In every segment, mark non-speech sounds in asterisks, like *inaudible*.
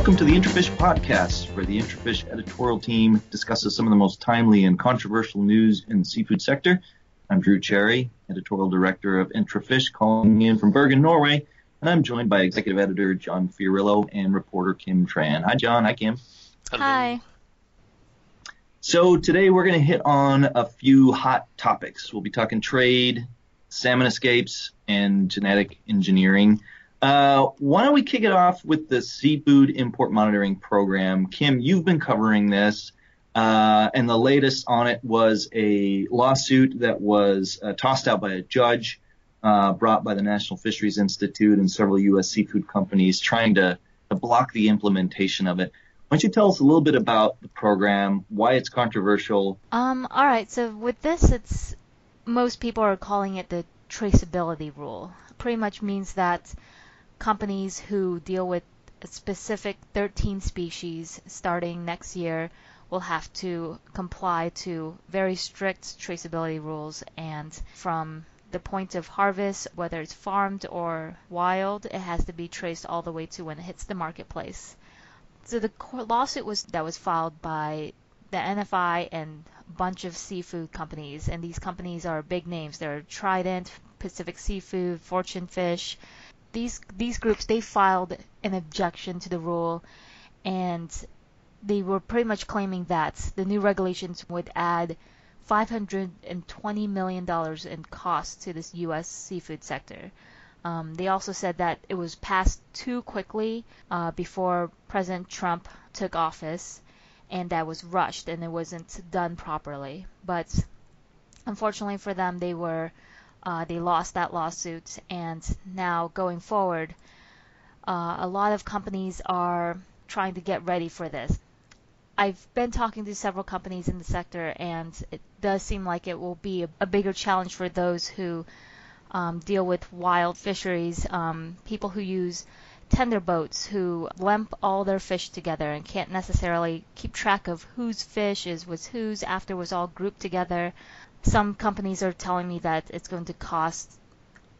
Welcome to the Intrafish podcast, where the Intrafish editorial team discusses some of the most timely and controversial news in the seafood sector. I'm Drew Cherry, editorial director of Intrafish, calling in from Bergen, Norway, and I'm joined by executive editor John Fiorillo and reporter Kim Tran. Hi, John. Hi, Kim. Hello. Hi. So today we're going to hit on a few hot topics. We'll be talking trade, salmon escapes, and genetic engineering. Uh, why don't we kick it off with the seafood import monitoring program? Kim, you've been covering this, uh, and the latest on it was a lawsuit that was uh, tossed out by a judge, uh, brought by the National Fisheries Institute and several U.S. seafood companies, trying to, to block the implementation of it. Why don't you tell us a little bit about the program, why it's controversial? Um, all right. So with this, it's most people are calling it the traceability rule. It pretty much means that companies who deal with specific 13 species starting next year will have to comply to very strict traceability rules and from the point of harvest, whether it's farmed or wild, it has to be traced all the way to when it hits the marketplace. So the lawsuit was that was filed by the NFI and a bunch of seafood companies, and these companies are big names. They're Trident, Pacific Seafood, Fortune Fish, these these groups they filed an objection to the rule and they were pretty much claiming that the new regulations would add 520 million dollars in cost to this U.S. seafood sector. Um, they also said that it was passed too quickly uh, before President Trump took office, and that was rushed and it wasn't done properly. But unfortunately for them, they were they lost that lawsuit, and now going forward, uh, a lot of companies are trying to get ready for this. I've been talking to several companies in the sector, and it does seem like it will be a, bigger challenge for those who um, deal with wild fisheries, um, people who use tender boats who lump all their fish together and can't necessarily keep track of whose fish is whose after it was all grouped together some companies are telling me that it's going to cost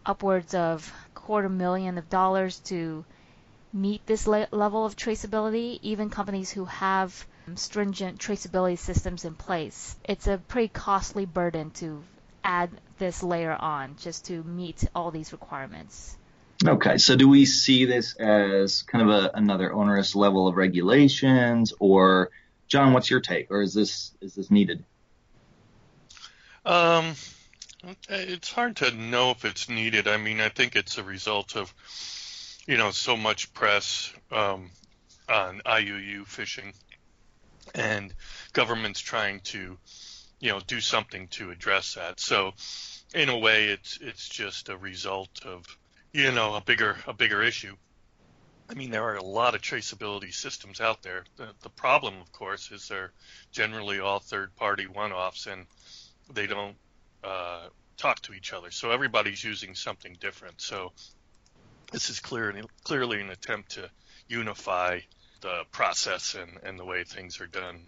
upwards of quarter million of dollars to meet this le- level of traceability. Even companies who have stringent traceability systems in place, it's a pretty costly burden to add this layer on just to meet all these requirements. Okay, so do we see this as kind of a, another onerous level of regulations, or John, what's your take, or is this is this needed? Um, it's hard to know if it's needed. I mean, I think it's a result of, you know, so much press um, on IUU fishing and governments trying to, you know, do something to address that. So, in a way, it's it's just a result of, you know, a bigger a bigger issue. I mean, there are a lot of traceability systems out there. The, the problem, of course, is they're generally all third-party one-offs, and they don't uh, talk to each other. So everybody's using something different. So this is clearly clearly an attempt to unify the process and, and the way things are done.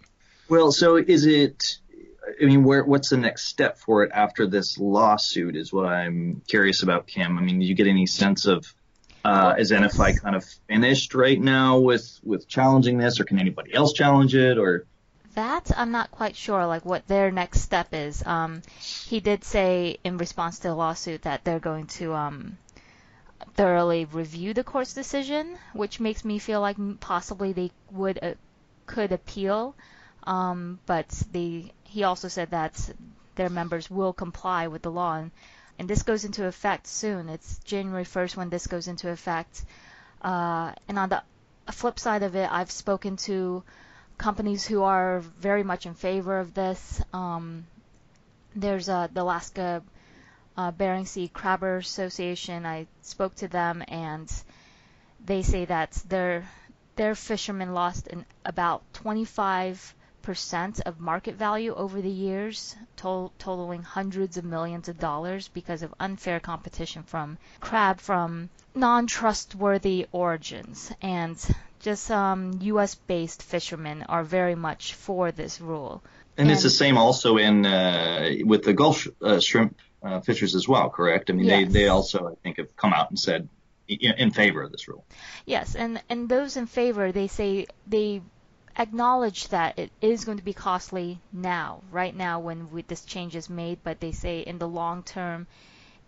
Well, so is it? I mean, where what's the next step for it after this lawsuit? Is what I'm curious about, Kim. I mean, do you get any sense of uh, is NFI kind of finished right now with with challenging this, or can anybody else challenge it, or? That I'm not quite sure, like what their next step is. Um, he did say in response to the lawsuit that they're going to um, thoroughly review the court's decision, which makes me feel like possibly they would uh, could appeal. Um, but they he also said that their members will comply with the law, and, and this goes into effect soon. It's January 1st when this goes into effect. Uh, and on the flip side of it, I've spoken to companies who are very much in favor of this. Um, there's uh, the Alaska uh, Bering Sea Crabber Association. I spoke to them and they say that their their fishermen lost in about 25 percent of market value over the years, to- totaling hundreds of millions of dollars because of unfair competition from crab from non-trustworthy origins. And just um, U.S. based fishermen are very much for this rule. And, and it's the same also in uh, with the Gulf uh, shrimp uh, fishers as well, correct? I mean, yes. they they also I think have come out and said in favor of this rule. Yes, and and those in favor, they say they acknowledge that it is going to be costly now, right now when we, this change is made, but they say in the long term,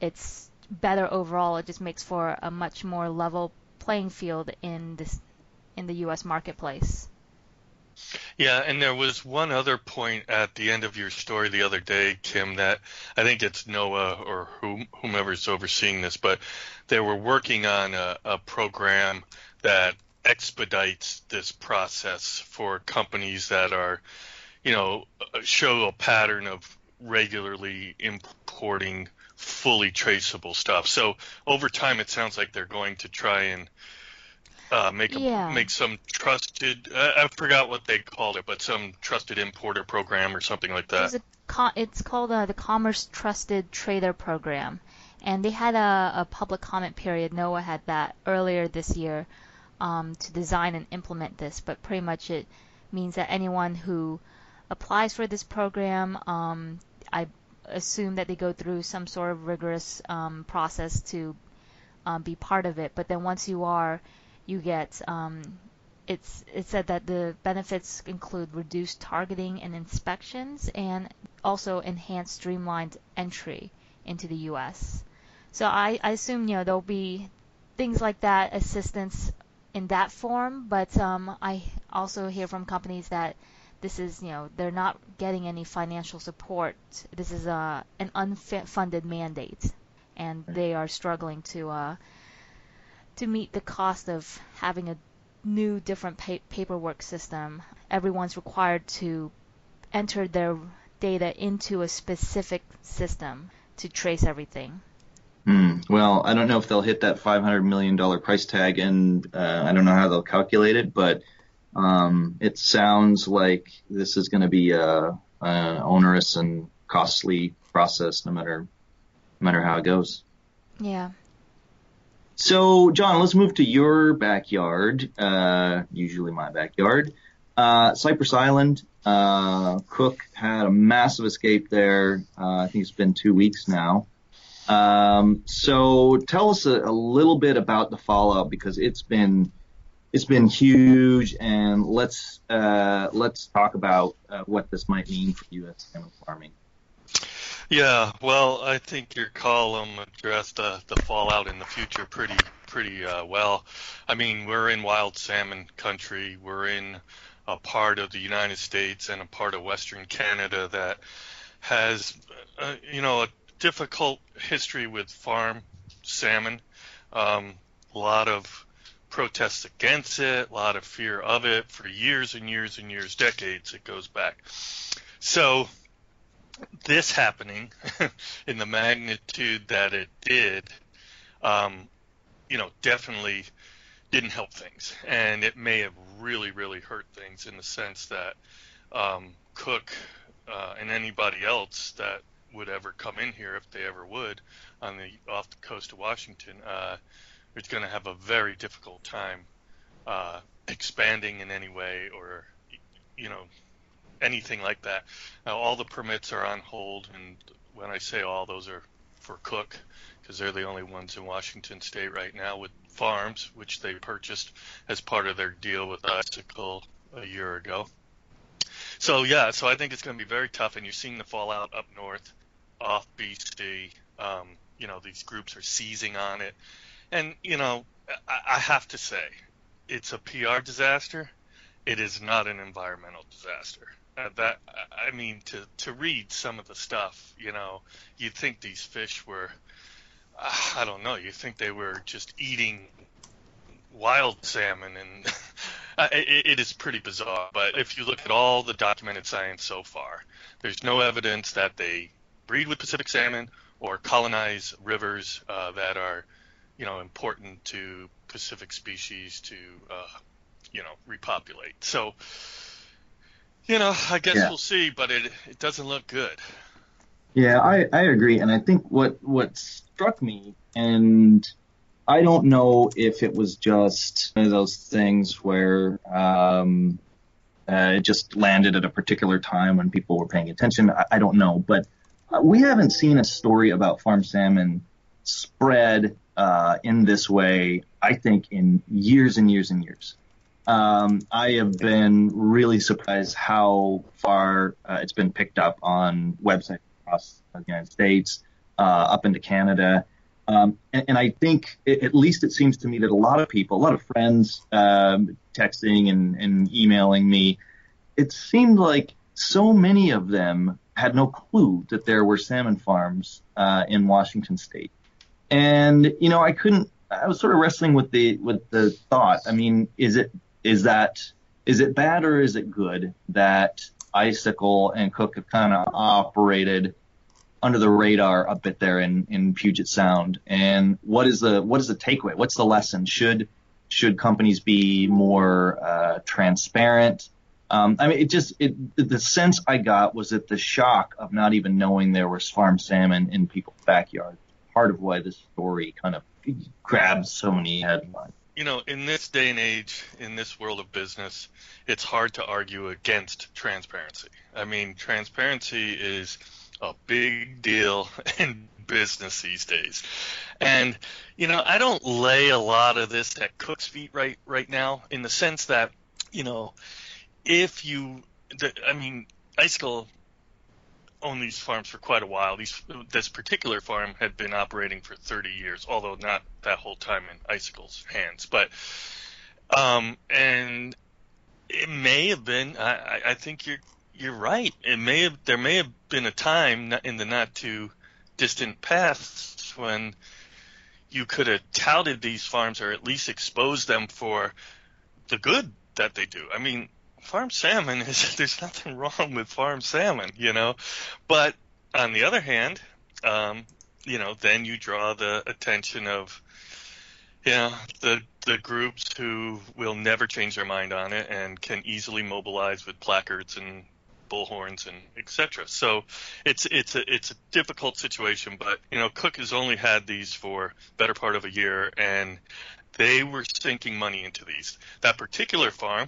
it's better overall. It just makes for a much more level playing field in this in the U.S. marketplace. Yeah, and there was one other point at the end of your story the other day, Kim, that I think it's NOAA or whom, whomever's overseeing this, but they were working on a, a program that expedites this process for companies that are, you know, show a pattern of regularly importing fully traceable stuff. So over time, it sounds like they're going to try and uh, make a, Yeah. make some trusted. Uh, I forgot what they called it, but some trusted importer program or something like that. It's, co- it's called uh, the Commerce Trusted Trader Program, and they had a, a public comment period. NOAA had that earlier this year um, to design and implement this, but pretty much it means that anyone who applies for this program, um, I assume that they go through some sort of rigorous um, process to um, be part of it. But then once you are, you get um, it's it said that the benefits include reduced targeting and inspections and also enhanced streamlined entry into the US. So I, I assume you know there'll be things like that assistance in that form, but um, I also hear from companies that this is you know they're not getting any financial support. This is a an unfunded mandate, and they are struggling to uh, to meet the cost of having a new different pa- paperwork system. Everyone's required to enter their data into a specific system to trace everything. Hmm. Well, I don't know if they'll hit that $500 million price tag, and uh, I don't know how they'll calculate it, but um, it sounds like this is going to be a, a onerous and costly process, no matter no matter how it goes. Yeah. So, John, let's move to your backyard, uh, usually my backyard. Uh, Cypress Island, uh, Cooke had a massive escape there. Uh, I think it's been two weeks now. Um, so tell us a, a little bit about the fallout because it's been, it's been huge and let's, uh, let's talk about uh, what this might mean for U.S. salmon farming. Yeah, well, I think your column addressed uh, the fallout in the future pretty pretty uh, well. I mean, we're in wild salmon country. We're in a part of the United States and a part of Western Canada that has, uh, you know, a difficult history with farm salmon. Um, a lot of protests against it, a lot of fear of it for years and years and years, decades. It goes back. So this happening *laughs* in the magnitude that it did, um, you know, definitely didn't help things, and it may have really, really hurt things in the sense that um, Cooke uh, and anybody else that would ever come in here, if they ever would, on the off the coast of Washington, uh, is going to have a very difficult time uh, expanding in any way, or you know, anything like that. Now, all the permits are on hold, and when I say all, those are for Cooke, because they're the only ones in Washington State right now with farms, which they purchased as part of their deal with Icicle a year ago. So yeah, so I think it's going to be very tough, and you're seeing the fallout up north, off BC. Um, you know, these groups are seizing on it, and you know, I, I have to say, it's a PR disaster. It is not an environmental disaster. Uh, that I mean, to to read some of the stuff, you know, you'd think these fish were, uh, I don't know, you think they were just eating wild salmon, and *laughs* it, it is pretty bizarre. But if you look at all the documented science so far, there's no evidence that they breed with Pacific salmon or colonize rivers uh, that are, you know, important to Pacific species to, uh, you know, repopulate. So, you know, I guess Yeah. we'll see, but it it doesn't look good. Yeah, I, I agree, and I think what what struck me, and I don't know if it was just one of those things where um, uh, it just landed at a particular time when people were paying attention. I, I don't know, but uh, we haven't seen a story about farm salmon spread uh, in this way, I think, in years and years and years. Um, I have been really surprised how far uh, it's been picked up on websites across the United States, uh, up into Canada. Um, and, and, I think, it, at least it seems to me that a lot of people, a lot of friends um, texting and, and emailing me, it seemed like so many of them had no clue that there were salmon farms uh, in Washington State. And you know, I couldn't. I was sort of wrestling with the with the thought. I mean, is it is that is it bad or is it good that Icicle and Cooke have kind of operated under the radar a bit there in, in Puget Sound? And what is the what is the takeaway? What's the lesson? Should should companies be more uh, transparent? Um, I mean, it just it the sense I got was that the shock of not even knowing there was farm salmon in people's backyards. Part of why this story kind of grabs so many headlines. You know, in this day and age, in this world of business, it's hard to argue against transparency. I mean, transparency is a big deal *laughs* in business these days. And you know, I don't lay a lot of this at Cooke's feet right right now in the sense that, you know, if you, the, I mean, Icicle owned these farms for quite a while. These, this particular farm had been operating for 30 years, although not that whole time in Icicle's hands. But, um, and it may have been. I, I think you're you're right. It may have there may have been a time in the not too distant past when you could have touted these farms or at least exposed them for the good that they do. I mean, farm salmon is *laughs* there's nothing wrong with farm salmon, you know, but on the other hand, um, you know, then you draw the attention of, you know, the the groups who will never change their mind on it and can easily mobilize with placards and bullhorns and etc. So it's it's a it's a difficult situation, but you know, Cooke has only had these for better part of a year, and they were sinking money into these. That particular farm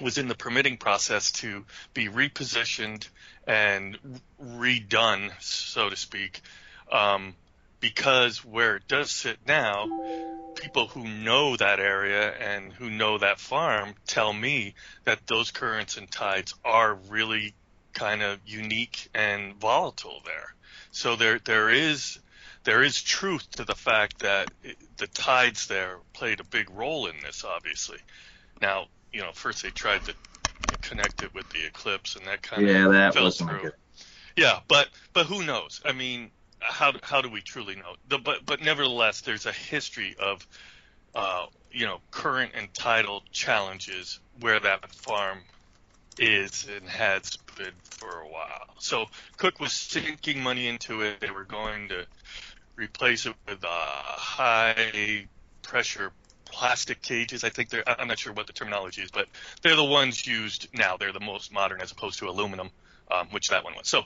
was in the permitting process to be repositioned and redone, so to speak, um, because where it does sit now, people who know that area and who know that farm tell me that those currents and tides are really kind of unique and volatile there. So there there is there is truth to the fact that the tides there played a big role in this, obviously. Now, you know, first they tried to connect it with the eclipse, and that kind yeah, of that fell wasn't through. good. Yeah, but but who knows? I mean, how how do we truly know? The, but but nevertheless, there's a history of uh, you know current and tidal challenges where that farm is and has been for a while. So Cooke was sinking money into it. They were going to replace it with a high pressure plastic cages. I think they're, I'm not sure what the terminology is, but they're the ones used now. They're the most modern as opposed to aluminum, um, which that one was. So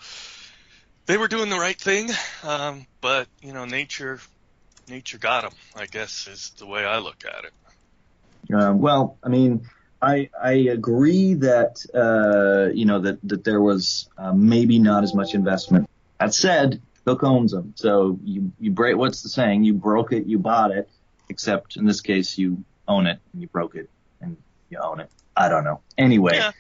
they were doing the right thing, um, but you know, nature, nature got them. I guess is the way I look at it. Uh, well, I mean, I I agree that uh, you know that that there was uh, maybe not as much investment. That said, Cooke owns them, so you you break. What's the saying? You broke it, you bought it except in this case you own it and you broke it and you own it. I don't know. Anyway, Yeah.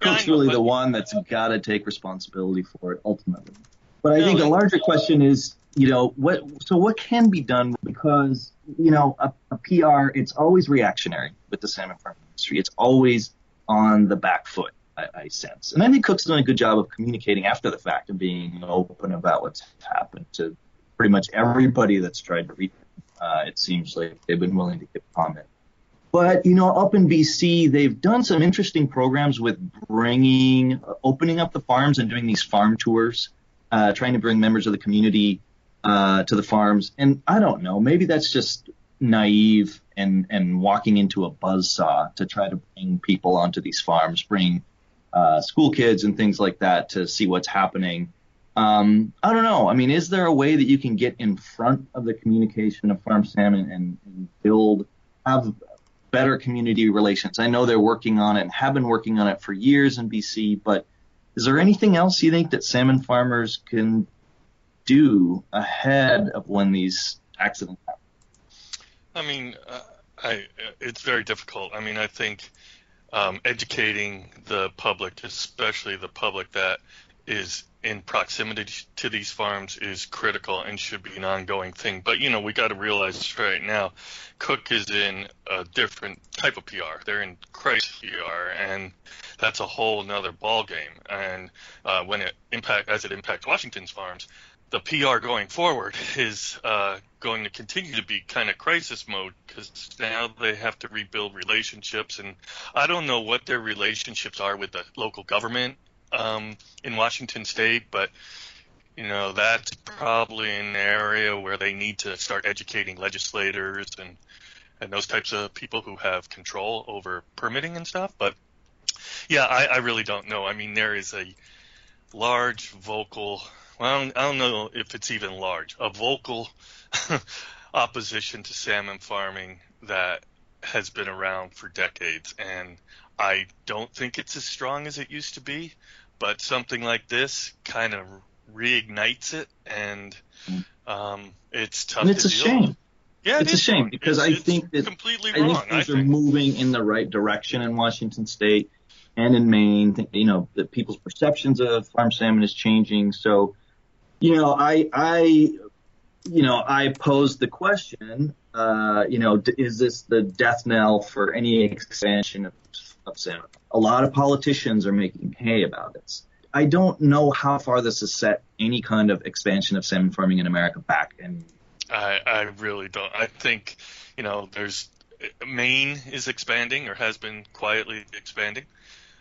Cooke's Yeah, know, really the one that's got to take responsibility for it ultimately. But I No, think a it- larger question is, you know, what so what can be done because you know a, a PR it's always reactionary with the salmon farming industry. It's always on the back foot. I, I sense, and I think Cooke's done a good job of communicating after the fact and being open about what's happened to pretty much everybody that's tried to reach. Uh, it seems like they've been willing to give comment. But you know, up in BC, they've done some interesting programs with bringing, opening up the farms and doing these farm tours, uh, trying to bring members of the community uh, to the farms. And I don't know, maybe that's just naive and and walking into a buzzsaw to try to bring people onto these farms, bring uh, school kids and things like that to see what's happening. Um, I don't know. I mean, is there a way that you can get in front of the communication of farm salmon and, and build, have better community relations? I know they're working on it and have been working on it for years in BC, but is there anything else you think that salmon farmers can do ahead of when these accidents happen? I mean, uh, I it's very difficult. I mean, I think um, educating the public, especially the public that is in proximity to these farms, is critical and should be an ongoing thing. But you know, we got to realize right now, Cooke is in a different type of PR. They're in crisis PR, and that's a whole nother ball game. And uh, when it impact as it impacts Washington's farms, the PR going forward is uh, going to continue to be kind of crisis mode because now they have to rebuild relationships, and I don't know what their relationships are with the local government um, in Washington State, but you know that's probably an area where they need to start educating legislators and and those types of people who have control over permitting and stuff. But yeah, I, I really don't know. I mean, there is a large vocal well, I don't, I don't know if it's even large, a vocal *laughs* opposition to salmon farming that has been around for decades. And I don't think it's as strong as it used to be, but something like this kind of reignites it, and um, it's tough. And it's to a shame. With. Yeah, it's a shame wrong. because it's, I think that completely I wrong. think things I are moving in the right direction in Washington State and in Maine. You know, that people's perceptions of farm salmon is changing. So, you know, I, I, you know, I posed the question. Uh, you know, is this the death knell for any expansion of, of? A lot of politicians are making hay about this. I don't know how far this has set any kind of expansion of salmon farming in America back. And I, I really don't. I think, you know, there's Maine is expanding or has been quietly expanding,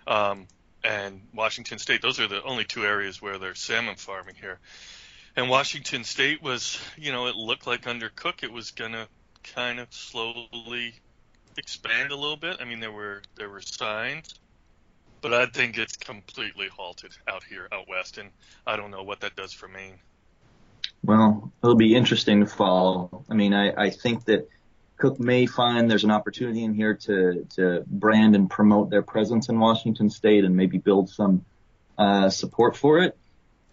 um, and Washington State. Those are the only two areas where there's salmon farming here. And Washington State was, you know, it looked like under Cooke it was gonna kind of slowly expand a little bit. I mean, there were there were signs, but I think it's completely halted out here out west, and I don't know what that does for Maine. Well, it'll be interesting to follow. I mean, I, I think that Cooke may find there's an opportunity in here to, to brand and promote their presence in Washington State and maybe build some uh, support for it.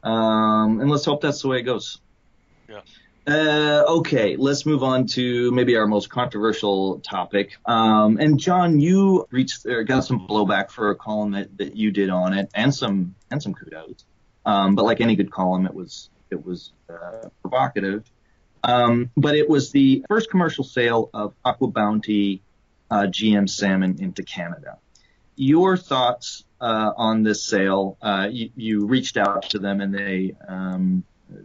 Um, and let's hope that's the way it goes. Yeah. Uh, okay, let's move on to maybe our most controversial topic. Um, and John, you reached or got some blowback for a column that, that you did on it, and some and some kudos. Um, but like any good column, it was it was uh, provocative. Um, but it was the first commercial sale of Aqua Bounty uh, GM salmon into Canada. Your thoughts uh, on this sale? Uh, you, you reached out to them and they um,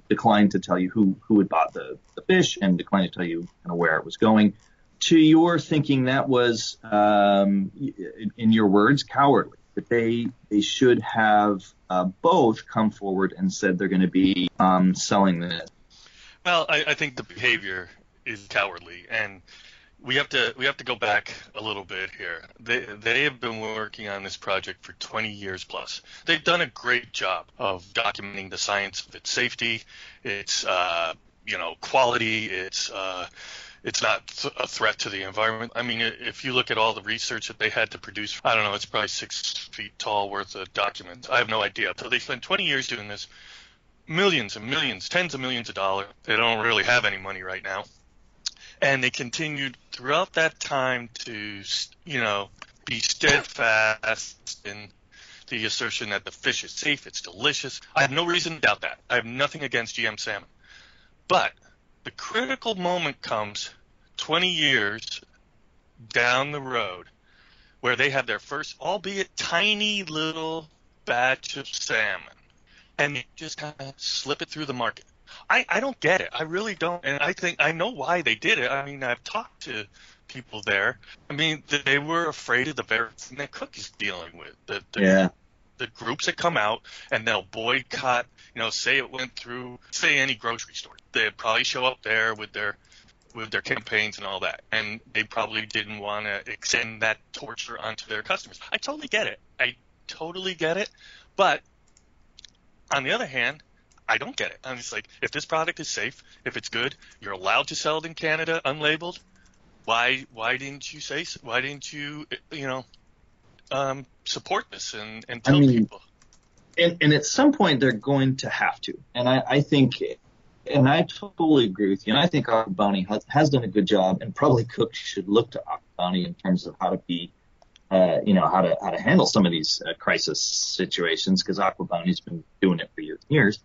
declined to tell you who who had bought the, the fish and declined to tell you kind of where it was going. To your thinking, that was, um, in, in your words, cowardly. That they they should have uh, both come forward and said they're going to be um, selling this. Well, I, I think the behavior is cowardly, and we have to we have to go back a little bit here. They they have been working on this project for 20 years plus. They've done a great job of documenting the science of its safety, its uh, you know quality, its uh, it's not th- a threat to the environment. I mean, if you look at all the research that they had to produce, I don't know, it's probably six feet tall worth of documents. I have no idea. So they spent 20 years doing this, millions and millions, tens of millions of dollars. They don't really have any money right now. And they continued throughout that time to, you know, be steadfast in the assertion that the fish is safe, it's delicious. I have no reason to doubt that. I have nothing against GM salmon. But the critical moment comes 20 years down the road where they have their first, albeit tiny little batch of salmon and they just kind of slip it through the market. I, I don't get it. I really don't. And I think I know why they did it. I mean, I've talked to people there. I mean, they were afraid of the very thing that Cooke is dealing with. The, the, Yeah. the groups that come out and they'll boycott, you know, say it went through, say any grocery store. They'd probably show up there with their with their campaigns and all that, and they probably didn't want to extend that torture onto their customers. I totally get it. I totally get it, but on the other hand, I don't get it. I'm just like, if this product is safe, if it's good, you're allowed to sell it in Canada unlabeled. Why why didn't you say? Why didn't you you know um, support this and, and tell mean, people? and, and at some point they're going to have to. And I, I think and I totally agree with you. And I think Bounty has, has done a good job, and probably Cooke should look to Bounty in terms of how to be, uh, you know, how to how to handle some of these uh, crisis situations because Aqua Bounty's been doing it for years and years.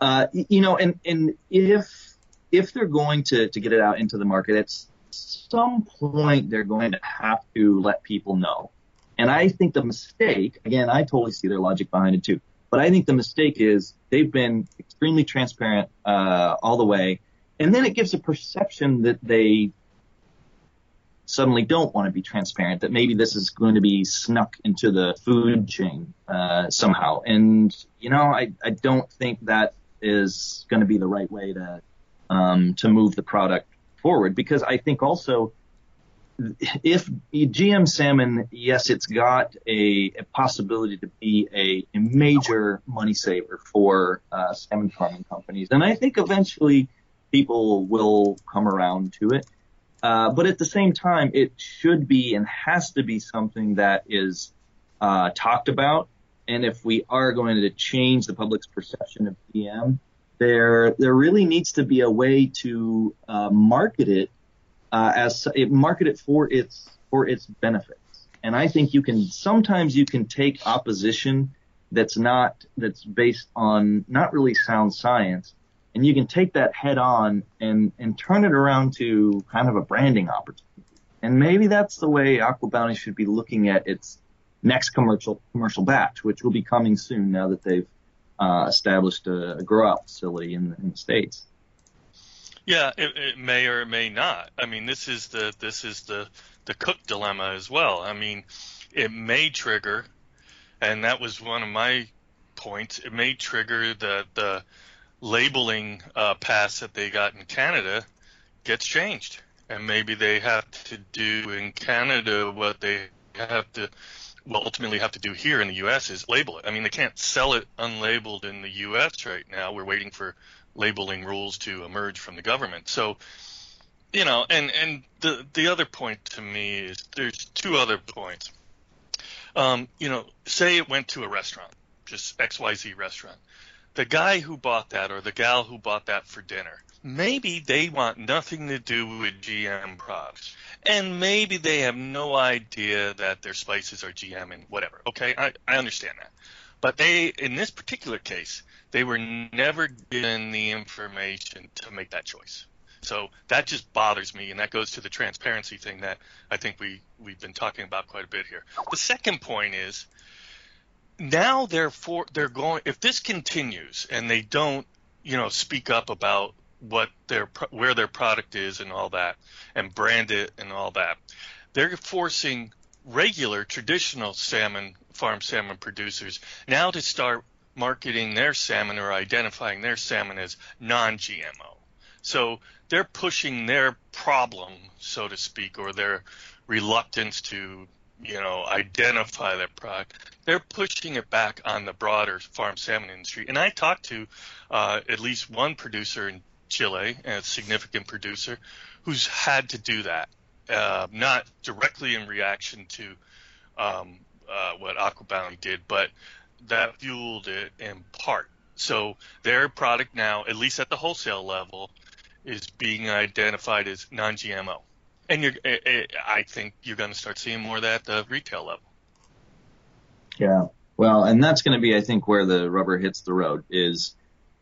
Uh, you know, and and if if they're going to to get it out into the market, at some point they're going to have to let people know. And I think the mistake, again, I totally see their logic behind it too. But I think the mistake is they've been extremely transparent uh, all the way, and then it gives a perception that they suddenly don't want to be transparent. That maybe this is going to be snuck into the food chain uh, somehow. And you know, I I don't think that is going to be the right way to um, to move the product forward because I think also if GM salmon, yes, it's got a, a possibility to be a, a, major money saver for uh, salmon farming companies, and I think eventually people will come around to it. Uh, but at the same time, it should be and has to be something that is uh, talked about. And if we are going to change the public's perception of GM, there there really needs to be a way to uh, market it uh, as it market it for its for its benefits. And I think you can sometimes you can take opposition that's not that's based on not really sound science, and you can take that head on and and turn it around to kind of a branding opportunity. And maybe that's the way Aqua Bounty should be looking at its next commercial commercial batch, which will be coming soon now that they've uh, established a, a grow out facility in, in the states. Yeah, it, it may or it may not. I mean, this is the this is the the Cooke dilemma as well. I mean, it may trigger, and that was one of my points. It may trigger the the labeling uh, pass that they got in Canada gets changed, and maybe they have to do in Canada what they have to well ultimately have to do here in the U.S. is label it. I mean, they can't sell it unlabeled in the U.S. right now. We're waiting for labeling rules to emerge from the government. So, you know, and and the the other point to me is there's two other points. Um, you know, say it went to a restaurant, just XYZ restaurant. The guy who bought that or the gal who bought that for dinner, maybe they want nothing to do with GM products. And maybe they have no idea that their spices are GM and whatever. Okay, I, I understand that. But they, in this particular case, they were never given the information to make that choice. So that just bothers me, and that goes to the transparency thing that I think we we've been talking about quite a bit here. The second point is now they're for they're going if this continues and they don't you know speak up about what their where their product is and all that and brand it and all that they're forcing regular traditional salmon farm salmon producers now to start marketing their salmon or identifying their salmon as non-GMO. So they're pushing their problem, so to speak, or their reluctance to, you know, identify their product. They're pushing it back on the broader farm salmon industry. And I talked to uh, at least one producer in Chile, and a significant producer, who's had to do that, uh, not directly in reaction to um, uh, what Aqua Bounty did, but that fueled it in part. So their product now, at least at the wholesale level, is being identified as non-GMO. And you're, eh, eh, I think you're going to start seeing more of that at the retail level. Yeah. Well, and that's going to be, I think, where the rubber hits the road is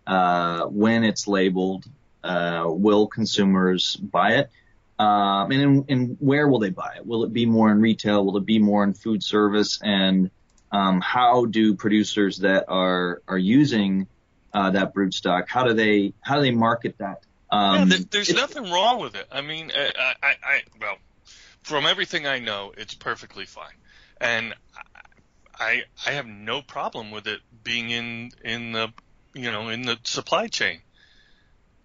uh, when it's labeled. Uh, will consumers buy it? Um, and, and where will they buy it? Will it be more in retail? Will it be more in food service? And um, how do producers that are are using uh, that broodstock how do they how do they market that? Um, yeah, there's nothing wrong with it. I mean, I, I, I well, from everything I know, it's perfectly fine, and I I have no problem with it being in in the you know in the supply chain,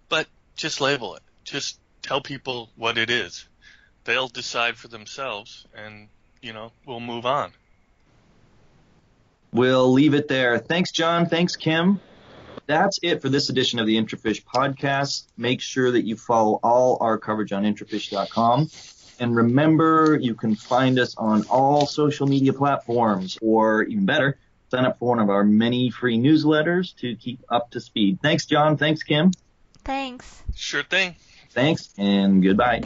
but just label it. Just tell people what it is. They'll decide for themselves, and you know we'll move on. We'll leave it there. Thanks, John. Thanks, Kim. That's it for this edition of the Intrafish podcast. Make sure that you follow all our coverage on intrafish.com. And remember, you can find us on all social media platforms, or even better, sign up for one of our many free newsletters to keep up to speed. Thanks, John. Thanks, Kim. Thanks. Sure thing. Thanks and goodbye.